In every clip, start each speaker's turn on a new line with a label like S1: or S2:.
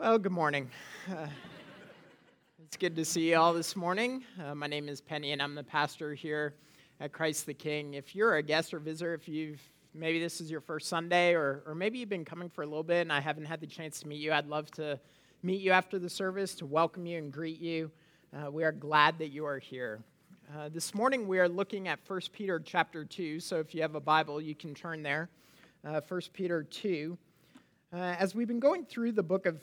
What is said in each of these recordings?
S1: Well, good morning. Uh, it's good to see you all this morning. Uh, my name is Penny, and I'm the pastor here at Christ the King. If you're a guest or visitor, if you've maybe this is your first Sunday, or, or maybe you've been coming for a little bit and I haven't had the chance to meet you, I'd love to meet you after the service, to welcome you and greet you. Uh, we are glad that you are here. Uh, this morning we are looking at 1 Peter chapter 2, so if you have a Bible, you can turn there. Uh, 1 Peter 2. Uh, as we've been going through the book of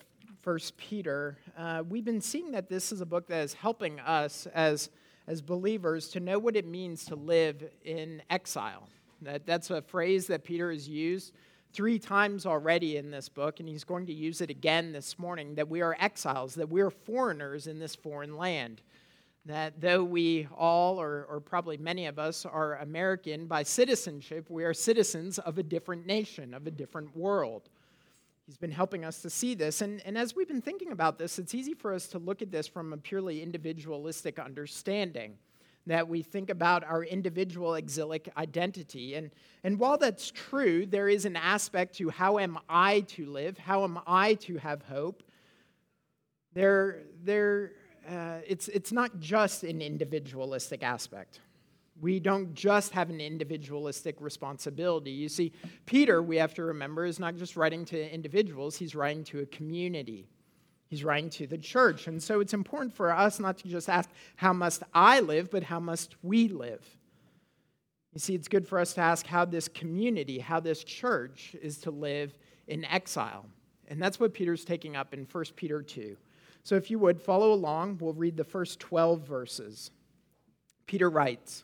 S1: First Peter, uh, we've been seeing that this is a book that is helping us as, as believers to know what it means to live in exile. That, that's a phrase that Peter has used three times already in this book, and he's going to use it again this morning that we are exiles, that we are foreigners in this foreign land. That though we all, or, or probably many of us, are American by citizenship, we are citizens of a different nation, of a different world. He's been helping us to see this. And, and as we've been thinking about this, it's easy for us to look at this from a purely individualistic understanding, that we think about our individual exilic identity. And, and while that's true, there is an aspect to how am I to live? How am I to have hope? There, there, uh, it's, it's not just an individualistic aspect we don't just have an individualistic responsibility. You see, Peter, we have to remember, is not just writing to individuals, he's writing to a community. He's writing to the church. And so it's important for us not to just ask, How must I live, but how must we live? You see, it's good for us to ask how this community, how this church is to live in exile. And that's what Peter's taking up in 1 Peter 2. So if you would follow along, we'll read the first 12 verses. Peter writes,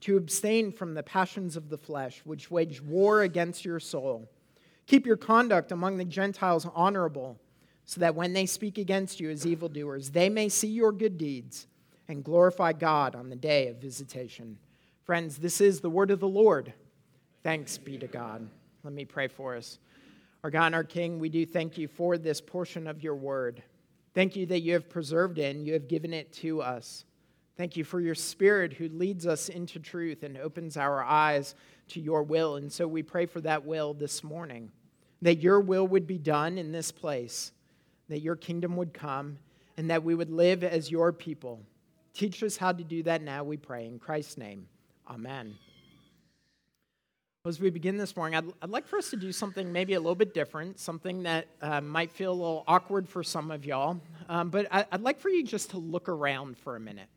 S1: to abstain from the passions of the flesh, which wage war against your soul. Keep your conduct among the Gentiles honorable, so that when they speak against you as evildoers, they may see your good deeds and glorify God on the day of visitation. Friends, this is the word of the Lord. Thanks be to God. Let me pray for us. Our God and our King, we do thank you for this portion of your word. Thank you that you have preserved it and you have given it to us. Thank you for your Spirit who leads us into truth and opens our eyes to your will. And so we pray for that will this morning, that your will would be done in this place, that your kingdom would come, and that we would live as your people. Teach us how to do that now, we pray. In Christ's name, amen. As we begin this morning, I'd, I'd like for us to do something maybe a little bit different, something that uh, might feel a little awkward for some of y'all. Um, but I, I'd like for you just to look around for a minute.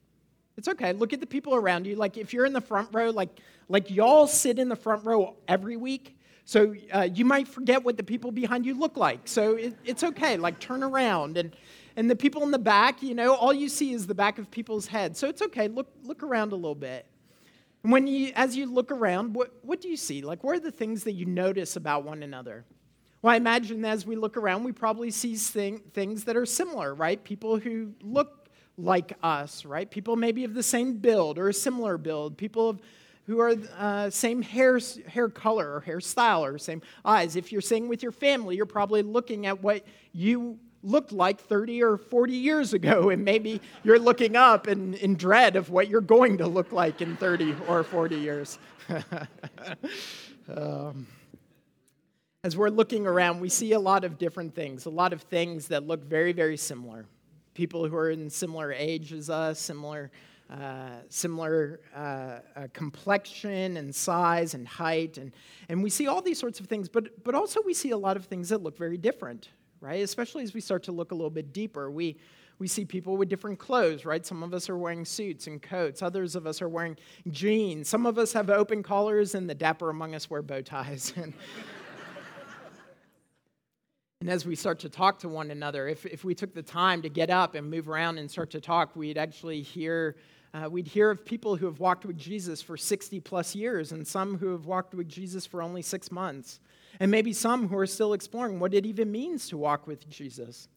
S1: It's okay. Look at the people around you. Like if you're in the front row, like like y'all sit in the front row every week, so uh, you might forget what the people behind you look like. So it, it's okay. Like turn around and and the people in the back, you know, all you see is the back of people's heads. So it's okay. Look look around a little bit. And when you as you look around, what what do you see? Like what are the things that you notice about one another? Well, I imagine as we look around, we probably see thing, things that are similar, right? People who look like us, right? People maybe of the same build or a similar build. People of, who are uh, same hair, hair color or hairstyle or same eyes. If you're saying with your family, you're probably looking at what you looked like 30 or 40 years ago. And maybe you're looking up in, in dread of what you're going to look like in 30 or 40 years. um, as we're looking around, we see a lot of different things, a lot of things that look very, very similar. People who are in similar age as us, similar, uh, similar uh, uh, complexion and size and height, and, and we see all these sorts of things, but, but also we see a lot of things that look very different, right? Especially as we start to look a little bit deeper. We, we see people with different clothes, right? Some of us are wearing suits and coats. Others of us are wearing jeans. Some of us have open collars, and the dapper among us wear bow ties. and, and as we start to talk to one another, if, if we took the time to get up and move around and start to talk, we'd actually hear, uh, we'd hear of people who have walked with Jesus for 60 plus years and some who have walked with Jesus for only six months. And maybe some who are still exploring what it even means to walk with Jesus.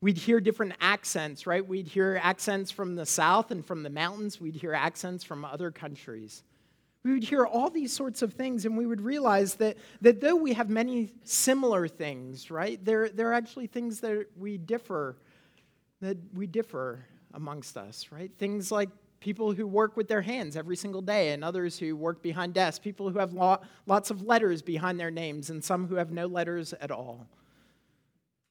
S1: We'd hear different accents, right? We'd hear accents from the south and from the mountains. We'd hear accents from other countries. We would hear all these sorts of things, and we would realize that, that though we have many similar things, right, there, there are actually things that we differ, that we differ amongst us, right? Things like people who work with their hands every single day, and others who work behind desks, people who have lo- lots of letters behind their names, and some who have no letters at all.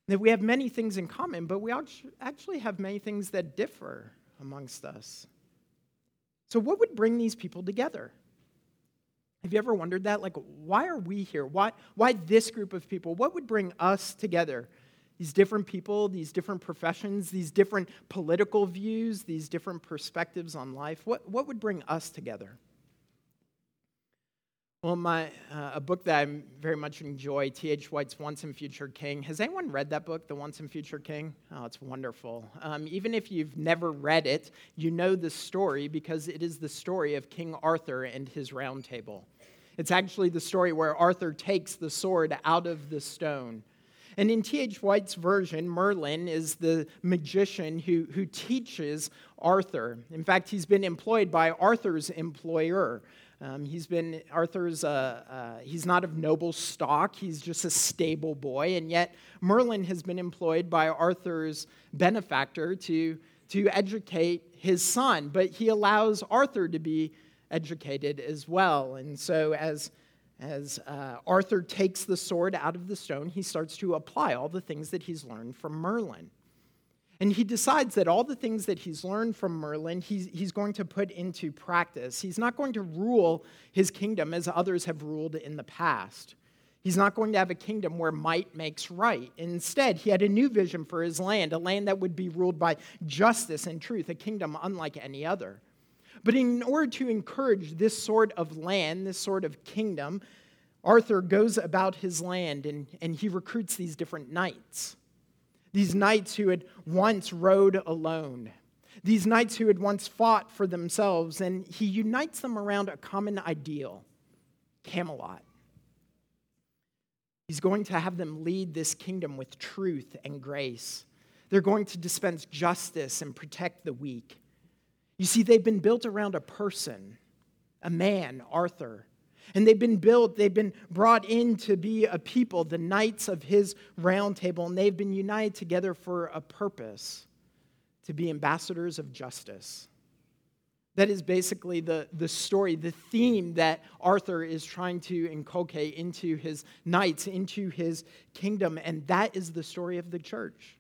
S1: That we have many things in common, but we actually have many things that differ amongst us. So, what would bring these people together? Have you ever wondered that? Like, why are we here? Why, why this group of people? What would bring us together? These different people, these different professions, these different political views, these different perspectives on life. What, what would bring us together? Well, my, uh, a book that I very much enjoy, T.H. White's Once and Future King. Has anyone read that book, The Once and Future King? Oh, it's wonderful. Um, even if you've never read it, you know the story because it is the story of King Arthur and his round table. It's actually the story where Arthur takes the sword out of the stone. And in T.H. White's version, Merlin is the magician who, who teaches Arthur. In fact, he's been employed by Arthur's employer. Um, he's been, Arthur's, uh, uh, he's not of noble stock, he's just a stable boy, and yet Merlin has been employed by Arthur's benefactor to, to educate his son, but he allows Arthur to be educated as well. And so, as, as uh, Arthur takes the sword out of the stone, he starts to apply all the things that he's learned from Merlin. And he decides that all the things that he's learned from Merlin, he's, he's going to put into practice. He's not going to rule his kingdom as others have ruled in the past. He's not going to have a kingdom where might makes right. Instead, he had a new vision for his land, a land that would be ruled by justice and truth, a kingdom unlike any other. But in order to encourage this sort of land, this sort of kingdom, Arthur goes about his land and, and he recruits these different knights. These knights who had once rode alone. These knights who had once fought for themselves. And he unites them around a common ideal Camelot. He's going to have them lead this kingdom with truth and grace. They're going to dispense justice and protect the weak. You see, they've been built around a person, a man, Arthur, and they've been built, they've been brought in to be a people, the knights of his round table, and they've been united together for a purpose to be ambassadors of justice. That is basically the, the story, the theme that Arthur is trying to inculcate into his knights, into his kingdom, and that is the story of the church.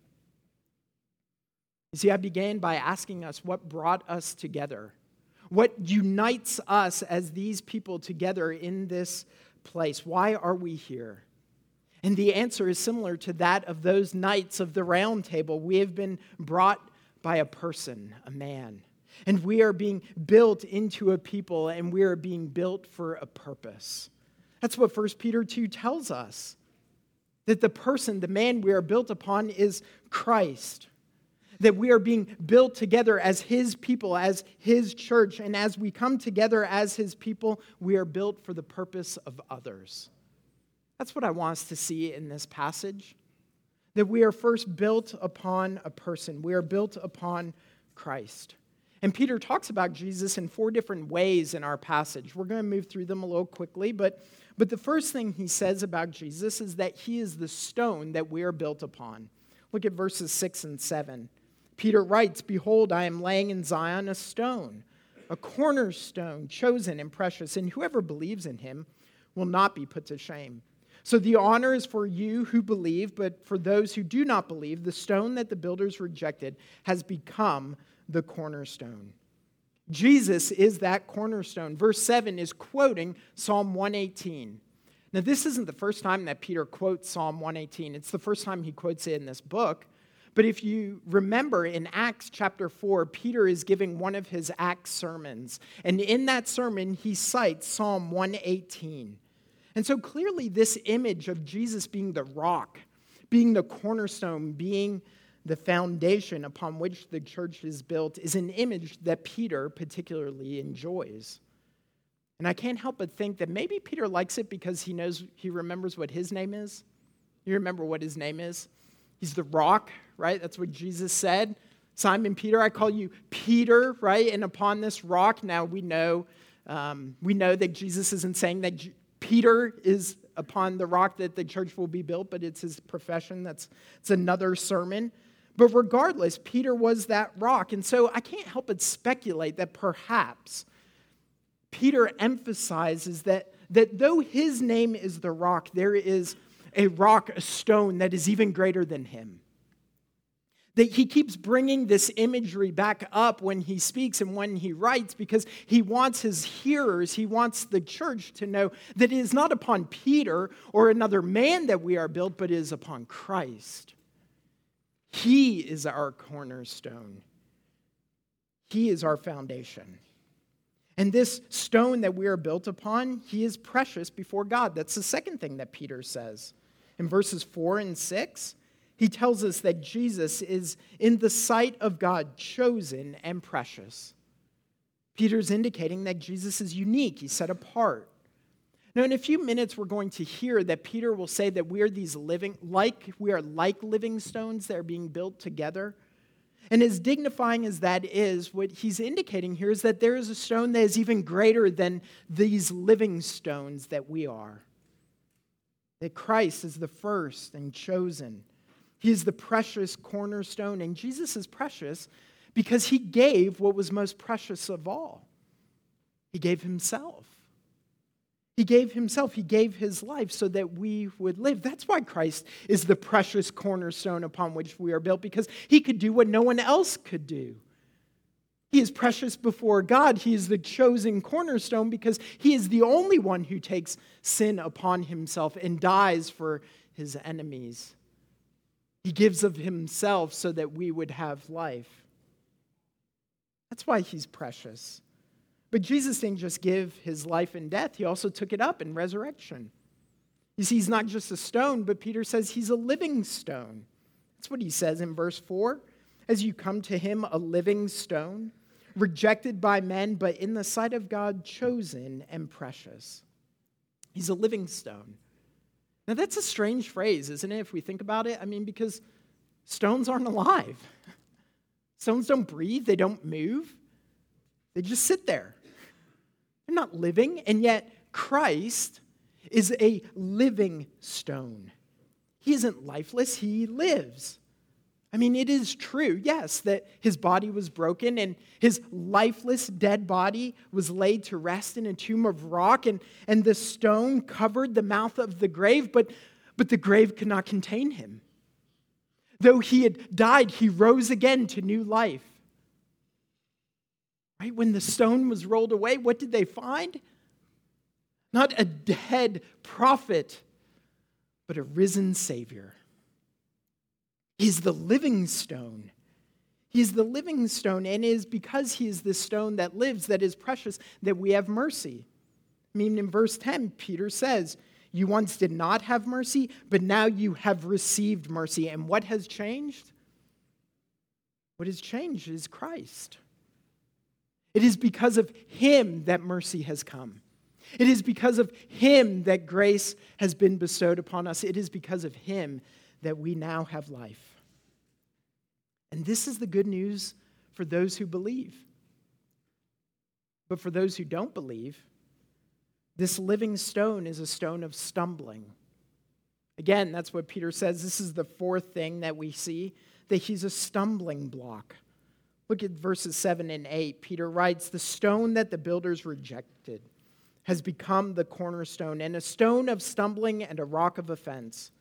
S1: You see, I began by asking us what brought us together what unites us as these people together in this place? Why are we here? And the answer is similar to that of those knights of the round table. We have been brought by a person, a man. And we are being built into a people, and we are being built for a purpose. That's what 1 Peter 2 tells us that the person, the man we are built upon, is Christ that we are being built together as His people, as His church. And as we come together as His people, we are built for the purpose of others. That's what I want us to see in this passage. That we are first built upon a person, we are built upon Christ. And Peter talks about Jesus in four different ways in our passage. We're going to move through them a little quickly, but, but the first thing he says about Jesus is that he is the stone that we are built upon. Look at verses 6 and 7. Peter writes, Behold, I am laying in Zion a stone, a cornerstone, chosen and precious, and whoever believes in him will not be put to shame. So the honor is for you who believe, but for those who do not believe, the stone that the builders rejected has become the cornerstone. Jesus is that cornerstone. Verse 7 is quoting Psalm 118. Now, this isn't the first time that Peter quotes Psalm 118, it's the first time he quotes it in this book. But if you remember in Acts chapter 4, Peter is giving one of his Acts sermons. And in that sermon, he cites Psalm 118. And so clearly, this image of Jesus being the rock, being the cornerstone, being the foundation upon which the church is built, is an image that Peter particularly enjoys. And I can't help but think that maybe Peter likes it because he knows, he remembers what his name is. You remember what his name is? He's the rock, right? That's what Jesus said. Simon Peter, I call you Peter, right? And upon this rock, now we know, um, we know that Jesus isn't saying that Peter is upon the rock that the church will be built, but it's his profession. That's it's another sermon. But regardless, Peter was that rock. And so I can't help but speculate that perhaps Peter emphasizes that, that though his name is the rock, there is a rock, a stone that is even greater than him that he keeps bringing this imagery back up when he speaks and when he writes because he wants his hearers, he wants the church to know that it is not upon Peter or another man that we are built, but it is upon Christ. He is our cornerstone, He is our foundation. And this stone that we are built upon, he is precious before God. That's the second thing that Peter says. In verses 4 and 6, he tells us that Jesus is, in the sight of God, chosen and precious. Peter's indicating that Jesus is unique, he's set apart. Now, in a few minutes, we're going to hear that Peter will say that we are these living, like we are like living stones that are being built together. And as dignifying as that is, what he's indicating here is that there is a stone that is even greater than these living stones that we are. That Christ is the first and chosen he is the precious cornerstone, and Jesus is precious because he gave what was most precious of all. He gave himself. He gave himself. He gave his life so that we would live. That's why Christ is the precious cornerstone upon which we are built, because he could do what no one else could do. He is precious before God. He is the chosen cornerstone because he is the only one who takes sin upon himself and dies for his enemies. He gives of himself so that we would have life. That's why he's precious. But Jesus didn't just give his life in death, he also took it up in resurrection. You see, he's not just a stone, but Peter says he's a living stone. That's what he says in verse 4. As you come to him, a living stone, rejected by men, but in the sight of God, chosen and precious. He's a living stone. Now, that's a strange phrase, isn't it, if we think about it? I mean, because stones aren't alive. Stones don't breathe, they don't move, they just sit there. They're not living, and yet Christ is a living stone. He isn't lifeless, he lives. I mean, it is true, yes, that his body was broken and his lifeless, dead body was laid to rest in a tomb of rock, and, and the stone covered the mouth of the grave, but, but the grave could not contain him. Though he had died, he rose again to new life. Right? When the stone was rolled away, what did they find? Not a dead prophet, but a risen Savior. He's the living stone. He's the living stone, and it is because he is the stone that lives, that is precious, that we have mercy. I mean, in verse 10, Peter says, You once did not have mercy, but now you have received mercy. And what has changed? What has changed is Christ. It is because of him that mercy has come. It is because of him that grace has been bestowed upon us. It is because of him that we now have life. And this is the good news for those who believe. But for those who don't believe, this living stone is a stone of stumbling, Again, that's what Peter says. This is the fourth thing that we see that he's a stumbling block. Look at verses 7 and 8. Peter writes, The stone that the builders rejected has become the cornerstone, and a stone of stumbling and a rock of offense.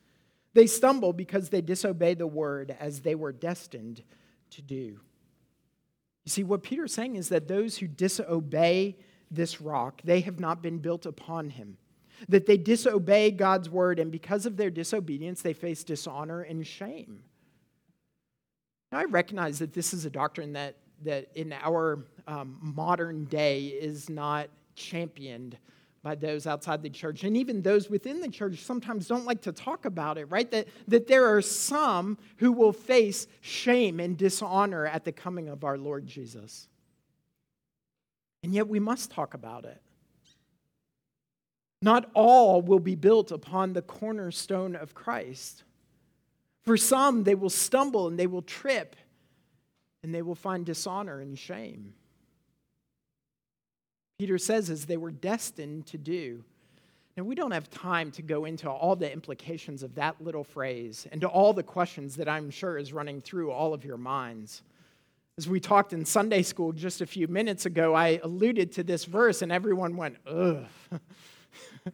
S1: They stumble because they disobey the word as they were destined to do. You see, what Peter's saying is that those who disobey this rock, they have not been built upon him. That they disobey God's word, and because of their disobedience, they face dishonor and shame. Now, I recognize that this is a doctrine that, that in our um, modern day is not championed by those outside the church. And even those within the church sometimes don't like to talk about it, right? That, that there are some who will face shame and dishonor at the coming of our Lord Jesus. And yet we must talk about it. Not all will be built upon the cornerstone of Christ. For some, they will stumble and they will trip and they will find dishonor and shame. Peter says, as they were destined to do. Now, we don't have time to go into all the implications of that little phrase and to all the questions that I'm sure is running through all of your minds. As we talked in Sunday school just a few minutes ago, I alluded to this verse and everyone went, ugh.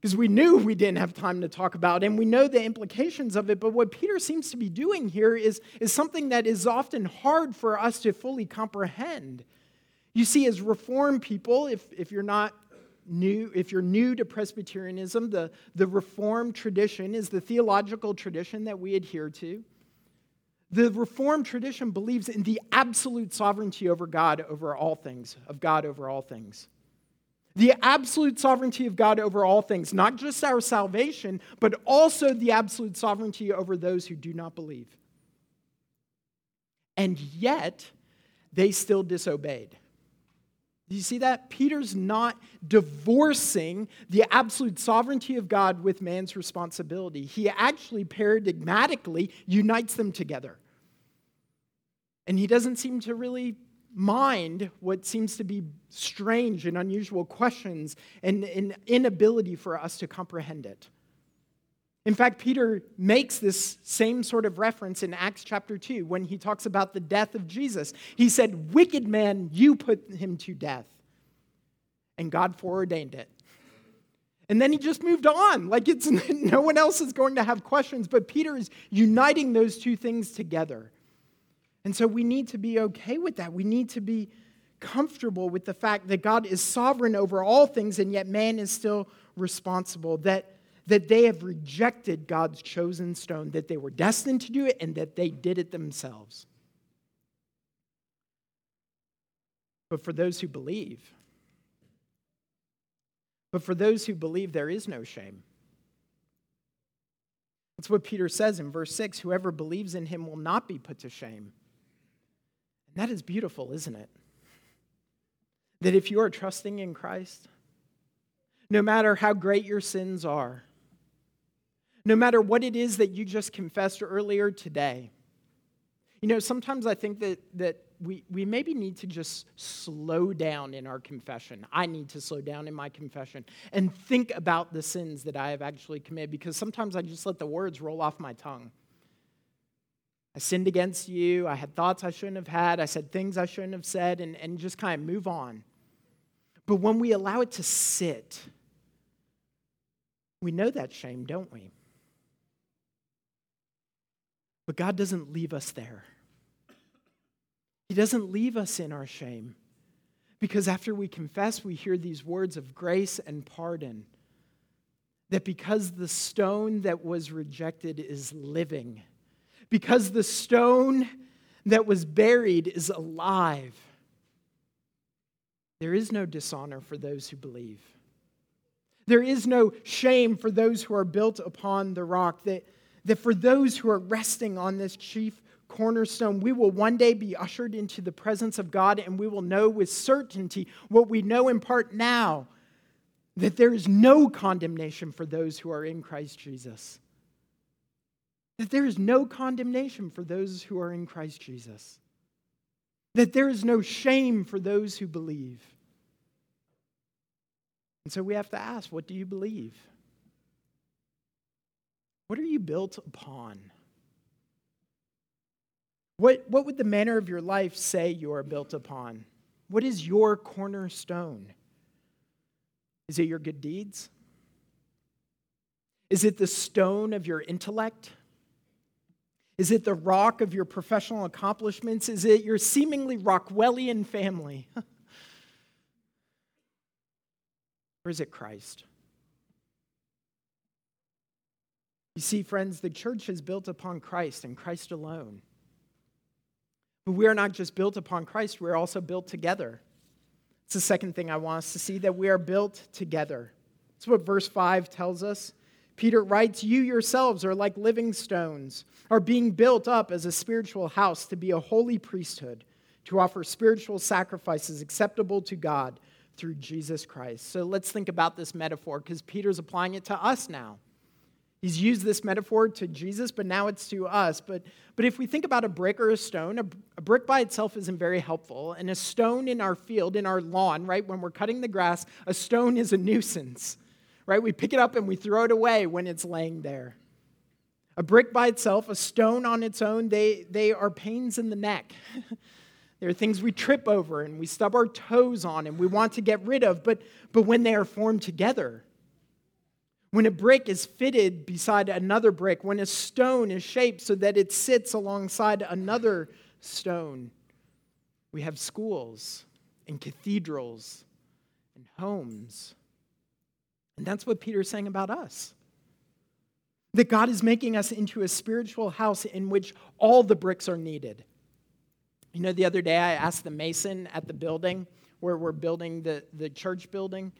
S1: because we knew we didn't have time to talk about it, and we know the implications of it. But what Peter seems to be doing here is, is something that is often hard for us to fully comprehend. You see, as Reformed people, if, if you're not new, if you're new to Presbyterianism, the, the Reformed tradition is the theological tradition that we adhere to. The Reformed tradition believes in the absolute sovereignty over God over all things, of God over all things. The absolute sovereignty of God over all things, not just our salvation, but also the absolute sovereignty over those who do not believe. And yet, they still disobeyed. Do you see that? Peter's not divorcing the absolute sovereignty of God with man's responsibility. He actually paradigmatically unites them together. And he doesn't seem to really mind what seems to be strange and unusual questions and an inability for us to comprehend it. In fact, Peter makes this same sort of reference in Acts chapter 2 when he talks about the death of Jesus. He said, Wicked man, you put him to death. And God foreordained it. And then he just moved on. Like it's no one else is going to have questions, but Peter is uniting those two things together. And so we need to be okay with that. We need to be comfortable with the fact that God is sovereign over all things, and yet man is still responsible. That, that they have rejected God's chosen stone, that they were destined to do it, and that they did it themselves. But for those who believe, but for those who believe, there is no shame. That's what Peter says in verse 6 whoever believes in him will not be put to shame. And that is beautiful, isn't it? That if you are trusting in Christ, no matter how great your sins are, no matter what it is that you just confessed earlier today, you know, sometimes I think that, that we, we maybe need to just slow down in our confession. I need to slow down in my confession and think about the sins that I have actually committed because sometimes I just let the words roll off my tongue. I sinned against you. I had thoughts I shouldn't have had. I said things I shouldn't have said, and, and just kind of move on. But when we allow it to sit, we know that shame, don't we? But God doesn't leave us there. He doesn't leave us in our shame. Because after we confess, we hear these words of grace and pardon. That because the stone that was rejected is living, because the stone that was buried is alive. There is no dishonor for those who believe. There is no shame for those who are built upon the rock. That, that for those who are resting on this chief cornerstone, we will one day be ushered into the presence of God and we will know with certainty what we know in part now that there is no condemnation for those who are in Christ Jesus that there is no condemnation for those who are in Christ Jesus, that there is no shame for those who believe. And so we have to ask what do you believe? What are you built upon? What, what would the manner of your life say you are built upon? What is your cornerstone? Is it your good deeds? Is it the stone of your intellect? Is it the rock of your professional accomplishments? Is it your seemingly Rockwellian family? or is it Christ? You see, friends, the church is built upon Christ and Christ alone. But we are not just built upon Christ, we're also built together. It's the second thing I want us to see that we are built together. That's what verse 5 tells us. Peter writes, You yourselves are like living stones, are being built up as a spiritual house to be a holy priesthood, to offer spiritual sacrifices acceptable to God through Jesus Christ. So let's think about this metaphor because Peter's applying it to us now. He's used this metaphor to Jesus, but now it's to us. But, but if we think about a brick or a stone, a, a, brick by itself isn't very helpful. And a stone in our field, in our lawn, right, when we're cutting the grass, a stone is a nuisance, right? We pick it up and we throw it away when it's laying there. A brick by itself, a stone on its own, they, they are pains in the neck. There are things we trip over and we stub our toes on and we want to get rid of, but, but when they are formed together, when a brick is fitted beside another brick, when a stone is shaped so that it sits alongside another stone, we have schools and cathedrals and homes. And that's what Peter's saying about us. That God is making us into a spiritual house in which all the bricks are needed. You know, the other day I asked the mason at the building where we're building the, the church building.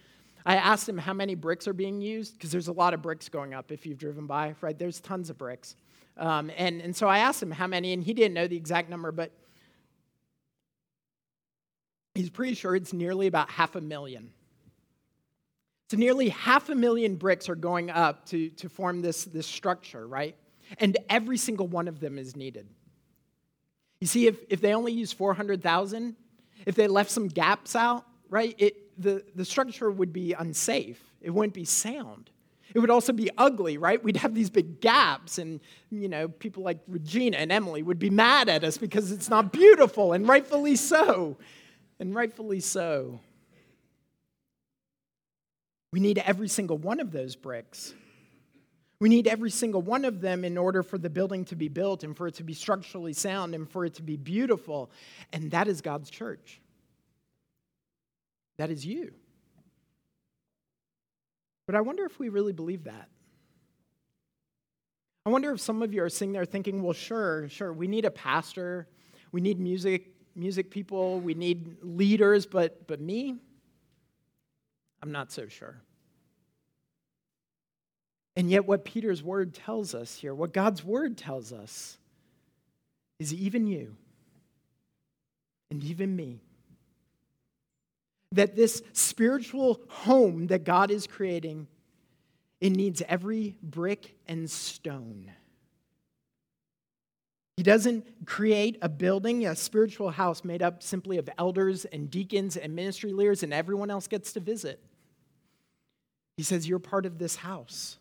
S1: I asked him how many bricks are being used, because there's a lot of bricks going up if you've driven by, right? There's tons of bricks. Um, and, and so I asked him how many, and he didn't know the exact number, but he's pretty sure it's nearly about half a million. So nearly half a million bricks are going up to, to form this, this structure, right? And every single one of them is needed. You see, if, if they only use 400,000, if they left some gaps out, right, it, the, the structure would be unsafe. It wouldn't be sound. It would also be ugly, right? We'd have these big gaps, and you know, people like Regina and Emily would be mad at us because it's not beautiful, and rightfully so. And rightfully so. We need every single one of those bricks. We need every single one of them in order for the building to be built and for it to be structurally sound and for it to be beautiful. And that is God's church. That is you. But I wonder if we really believe that. I wonder if some of you are sitting there thinking, well, sure, sure, we need a pastor, we need music, music people, we need leaders, but, but me, I'm not so sure. And yet, what Peter's word tells us here, what God's word tells us, is even you and even me that this spiritual home that God is creating, it needs every brick and stone. He doesn't create a building, a spiritual house made up simply of elders and deacons and ministry leaders, and everyone else gets to visit. He says, You're part of this house.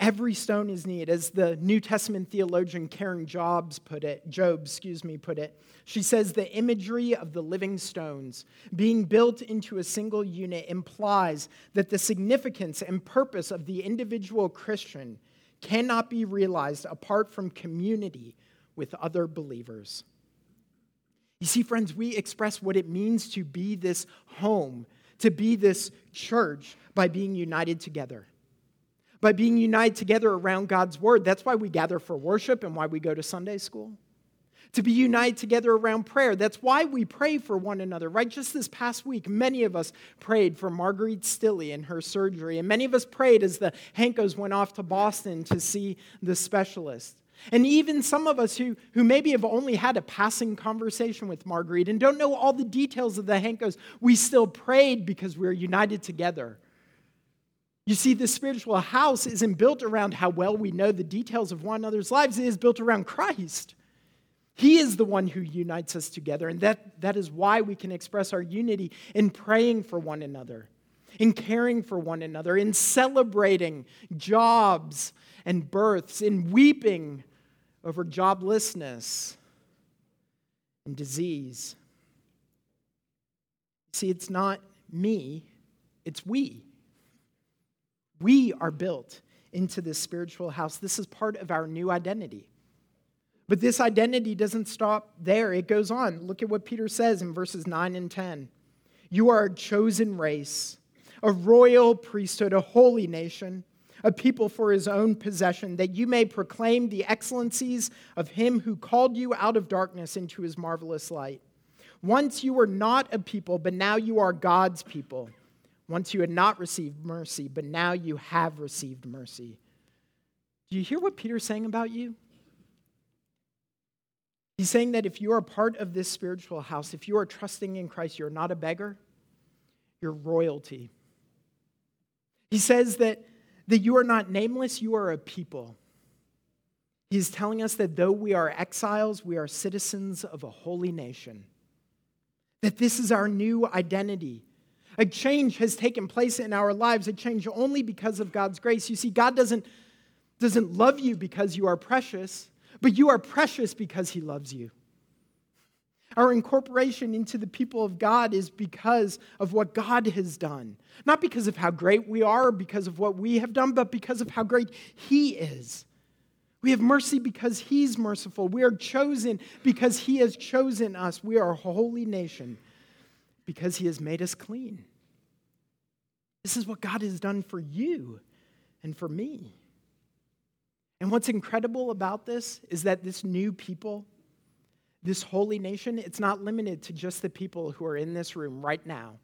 S1: Every stone is needed. As the New Testament theologian Karen Jobes put it, Job, excuse me, put it, she says the imagery of the living stones being built into a single unit implies that the significance and purpose of the individual Christian cannot be realized apart from community with other believers. You see, friends, we express what it means to be this home, to be this church by being united together by being united together around God's word. That's why we gather for worship and why we go to Sunday school. To be united together around prayer. That's why we pray for one another, right? Just this past week, many of us prayed for Marguerite Stilley and her surgery. And many of us prayed as the Hankos went off to Boston to see the specialist. And even some of us who, who maybe have only had a passing conversation with Marguerite and don't know all the details of the Hankos, we still prayed because we we're united together you see, the spiritual house isn't built around how well we know the details of one another's lives, it is built around Christ. He is the one who unites us together, and that, that is why we can express our unity in praying for one another. in caring for one another, in celebrating jobs and births, in weeping over joblessness and disease. See, it's not me, it's we. We are built into this spiritual house. This is part of our new identity. But this identity doesn't stop there, it goes on. Look at what Peter says in verses 9 and 10. You are a chosen race, a royal priesthood, a holy nation, a people for his own possession, that you may proclaim the excellencies of him who called you out of darkness into his marvelous light. Once you were not a people, but now you are God's people. Once you had not received mercy, but now you have received mercy. Do you hear what Peter's saying about you? He's saying that if you are part of this spiritual house, if you are trusting in Christ, you're not a beggar, you're royalty. He says that, that you are not nameless, you are a people. He's telling us that though we are exiles, we are citizens of a holy nation. That this is our new identity. A change has taken place in our lives, a change only because of God's grace. You see, God doesn't, doesn't love you because you are precious, but you are precious because He loves you. Our incorporation into the people of God is because of what God has done. Not because of how great we are or because of what we have done, but because of how great He is. We have mercy because He's merciful. We are chosen because He has chosen us. We are a holy nation because he has made us clean. This is what God has done for you and for me. And what's incredible about this is that this new people, this holy nation, it's not limited to just the people who are in this room right now.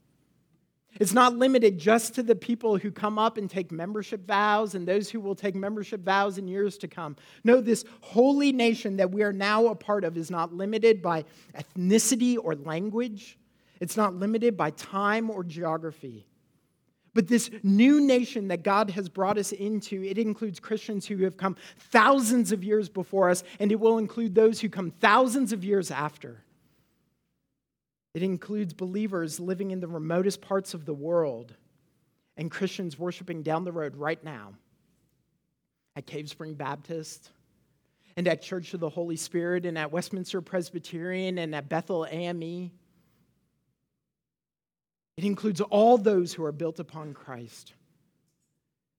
S1: It's not limited just to the people who come up and take membership vows and those who will take membership vows in years to come. No, this holy nation that we are now a part of is not limited by ethnicity or language. It's not limited by time or geography. But this new nation that God has brought us into, it includes Christians who have come thousands of years before us, and it will include those who come thousands of years after. It includes believers living in the remotest parts of the world and Christians worshiping down the road right now at Cave Spring Baptist and at Church of the Holy Spirit and at Westminster Presbyterian and at Bethel AME it includes all those who are built upon Christ.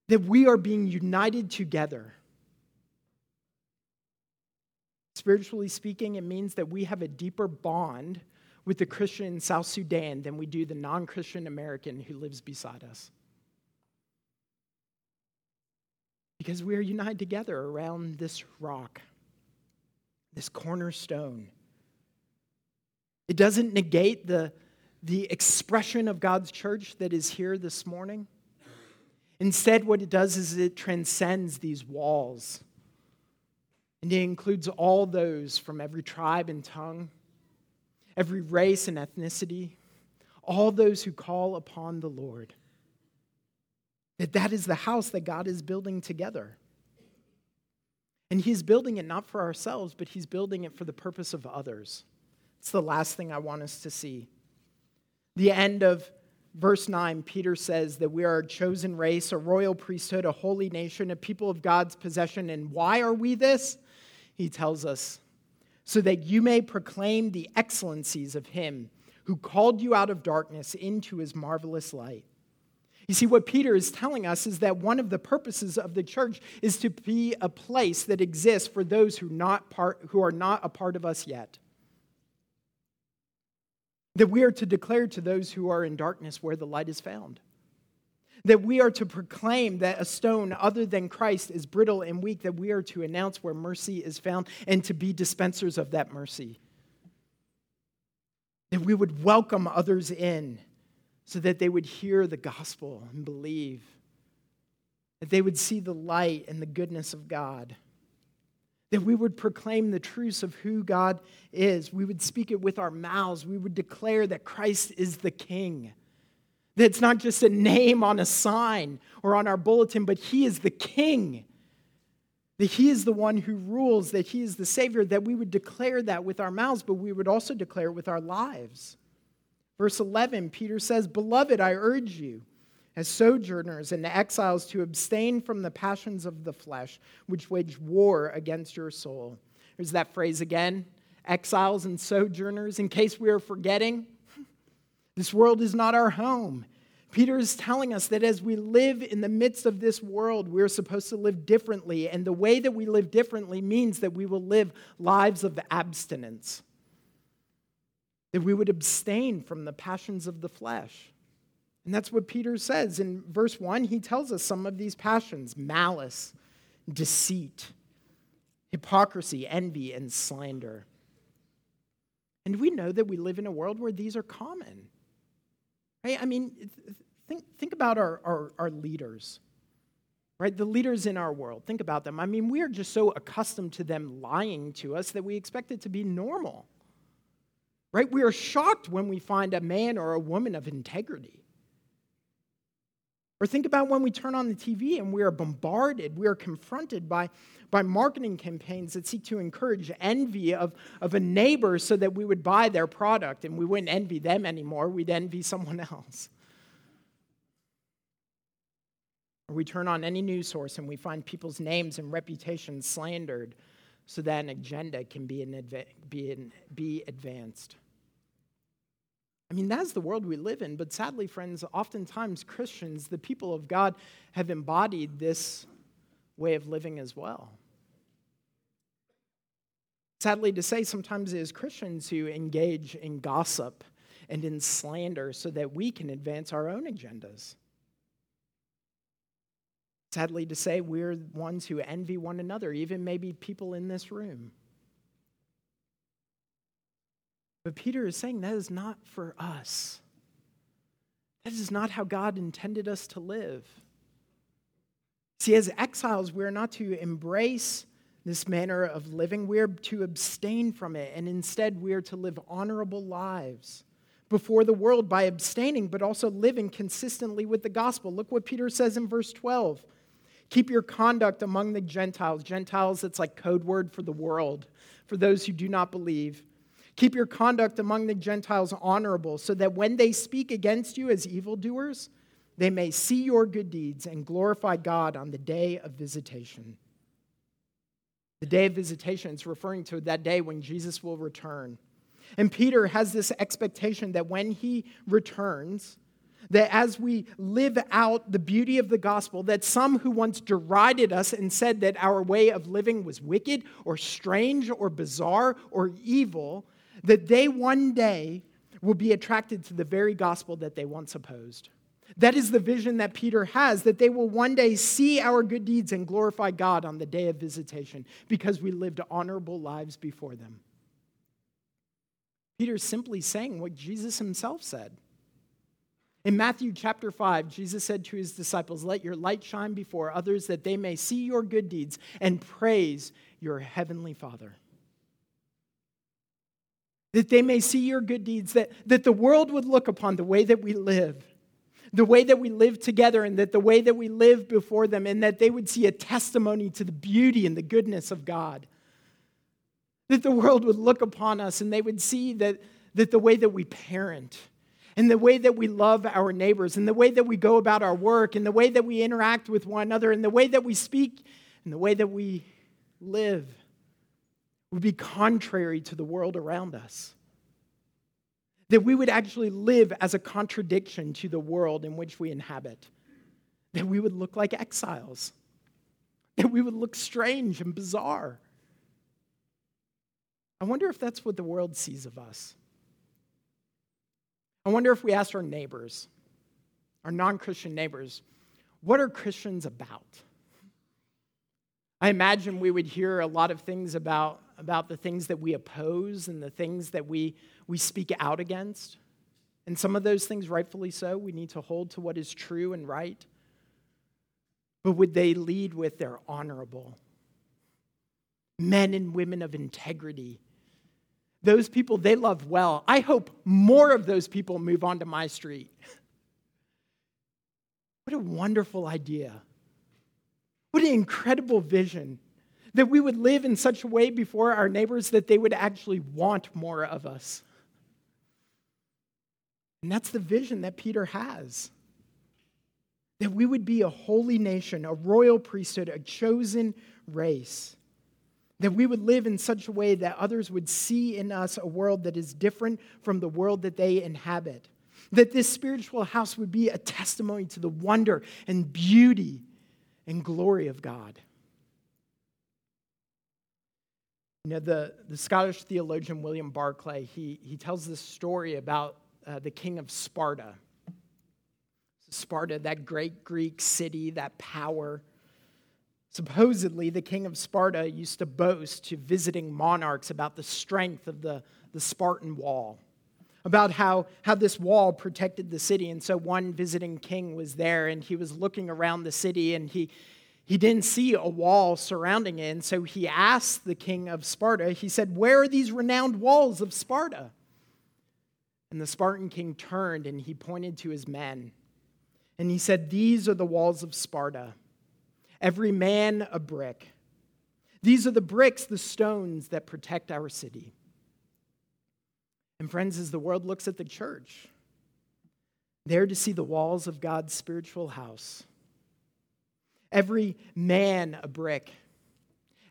S1: That we are being united together. Spiritually speaking, it means that we have a deeper bond with the Christian in South Sudan than we do the non Christian American who lives beside us. Because we are united together around this rock, this cornerstone. It doesn't negate the the expression of God's church that is here this morning. Instead, what it does is it transcends these walls. And it includes all those from every tribe and tongue, every race and ethnicity, all those who call upon the Lord. That that is the house that God is building together. And he's building it not for ourselves, but he's building it for the purpose of others. It's the last thing I want us to see the end of verse 9, Peter says that we are a chosen race, a royal priesthood, a holy nation, a people of God's possession. And why are we this? He tells us, so that you may proclaim the excellencies of him who called you out of darkness into his marvelous light. You see, what Peter is telling us is that one of the purposes of the church is to be a place that exists for those who, not part, who are not a part of us yet that we are to declare to those who are in darkness where the light is found. That we are to proclaim that a stone other than Christ is brittle and weak, that we are to announce where mercy is found and to be dispensers of that mercy. That we would welcome others in so that they would hear the gospel and believe. That they would see the light and the goodness of God that we would proclaim the truths of who God is. We would speak it with our mouths. We would declare that Christ is the King. That it's not just a name on a sign or on our bulletin, but He is the King. That He is the one who rules, that He is the Savior, that we would declare that with our mouths, but we would also declare it with our lives. Verse 11, Peter says, Beloved, I urge you as sojourners and exiles to abstain from the passions of the flesh, which wage war against your soul. There's that phrase again exiles and sojourners. In case we are forgetting, this world is not our home. Peter is telling us that as we live in the midst of this world, we're supposed to live differently. And the way that we live differently means that we will live lives of abstinence, that we would abstain from the passions of the flesh. And that's what Peter says. In verse 1, he tells us some of these passions malice, deceit, hypocrisy, envy, and slander. And we know that we live in a world where these are common. Right? I mean, think, think about our, our, our leaders, right? The leaders in our world. Think about them. I mean, we are just so accustomed to them lying to us that we expect it to be normal. Right? We are shocked when we find a man or a woman of integrity. Or think about when we turn on the TV and we are bombarded, we are confronted by, by marketing campaigns that seek to encourage envy of, of a neighbor so that we would buy their product and we wouldn't envy them anymore, we'd envy someone else. Or we turn on any news source and we find people's names and reputations slandered so that an agenda can be, in, be, in, be advanced. I mean, that's the world we live in. But sadly, friends, oftentimes Christians, the people of God, have embodied this way of living as well. Sadly to say, sometimes it is Christians who engage in gossip and in slander so that we can advance our own agendas. Sadly to say, we're ones who envy one another, even maybe people in this room. But Peter is saying that is not for us. That is not how God intended us to live. See, as exiles, we're not to embrace this manner of living. We're to abstain from it, and instead, we're to live honorable lives before the world by abstaining, but also living consistently with the gospel. Look what Peter says in verse 12. Keep your conduct among the Gentiles. Gentiles, it's like code word for the world, for those who do not believe. Keep your conduct among the Gentiles honorable, so that when they speak against you as evildoers, they may see your good deeds and glorify God on the day of visitation. The day of visitation is referring to that day when Jesus will return. And Peter has this expectation that when he returns, that as we live out the beauty of the gospel, that some who once derided us and said that our way of living was wicked or strange or bizarre or evil that they one day will be attracted to the very gospel that they once opposed. That is the vision that Peter has, that they will one day see our good deeds and glorify God on the day of visitation because we lived honorable lives before them. Peter's simply saying what Jesus himself said. In Matthew chapter 5, Jesus said to his disciples, Let your light shine before others that they may see your good deeds and praise your heavenly Father that they may see your good deeds, that, that the world would look upon the way that we live, the way that we live together, and that the way that we live before them, and that they would see a testimony to the beauty and the goodness of God. That the world would look upon us and they would see that, that the way that we parent, and the way that we love our neighbors, and the way that we go about our work, and the way that we interact with one another, and the way that we speak, and the way that we live would be contrary to the world around us. That we would actually live as a contradiction to the world in which we inhabit. That we would look like exiles. That we would look strange and bizarre. I wonder if that's what the world sees of us. I wonder if we asked our neighbors, our non Christian neighbors, what are Christians about? I imagine we would hear a lot of things about about the things that we oppose and the things that we, we speak out against. And some of those things, rightfully so, we need to hold to what is true and right. But would they lead with their honorable men and women of integrity? Those people they love well. I hope more of those people move onto my street. What a wonderful idea. What an incredible vision that we would live in such a way before our neighbors that they would actually want more of us. And that's the vision that Peter has. that we would be a holy nation, a royal priesthood, a chosen race. That we would live in such a way that others would see in us a world that is different from the world that they inhabit. That this spiritual house would be a testimony to the wonder and beauty and glory of God. You know, the, the Scottish theologian William Barclay, he, he tells this story about uh, the king of Sparta. Sparta, that great Greek city, that power. Supposedly, the king of Sparta used to boast to visiting monarchs about the strength of the, the Spartan wall, about how, how this wall protected the city. And so, one visiting king was there and he was looking around the city and he, he didn't see a wall surrounding it. And so, he asked the king of Sparta, he said, Where are these renowned walls of Sparta? And the Spartan king turned and he pointed to his men. And he said, These are the walls of Sparta, every man a brick. These are the bricks, the stones that protect our city. And friends, as the world looks at the church, they're to see the walls of God's spiritual house. Every man a brick,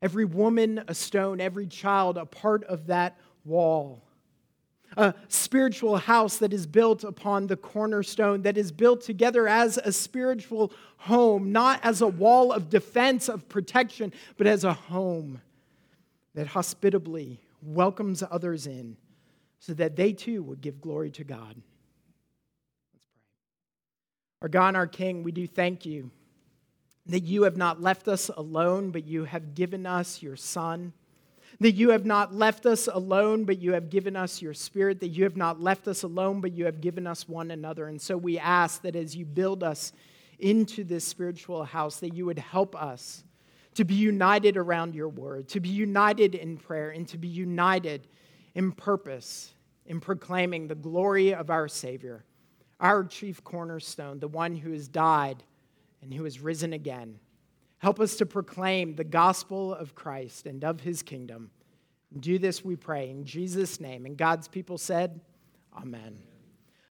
S1: every woman a stone, every child a part of that wall a spiritual house that is built upon the cornerstone, that is built together as a spiritual home, not as a wall of defense, of protection, but as a home that hospitably welcomes others in so that they too would give glory to God. Let's pray. Our God, our King, we do thank you that you have not left us alone, but you have given us your Son that you have not left us alone, but you have given us your spirit, that you have not left us alone, but you have given us one another. And so we ask that as you build us into this spiritual house, that you would help us to be united around your word, to be united in prayer, and to be united in purpose, in proclaiming the glory of our Savior, our chief cornerstone, the one who has died and who has risen again. Help us to proclaim the gospel of Christ and of his kingdom. Do this, we pray, in Jesus' name. And God's people said, Amen.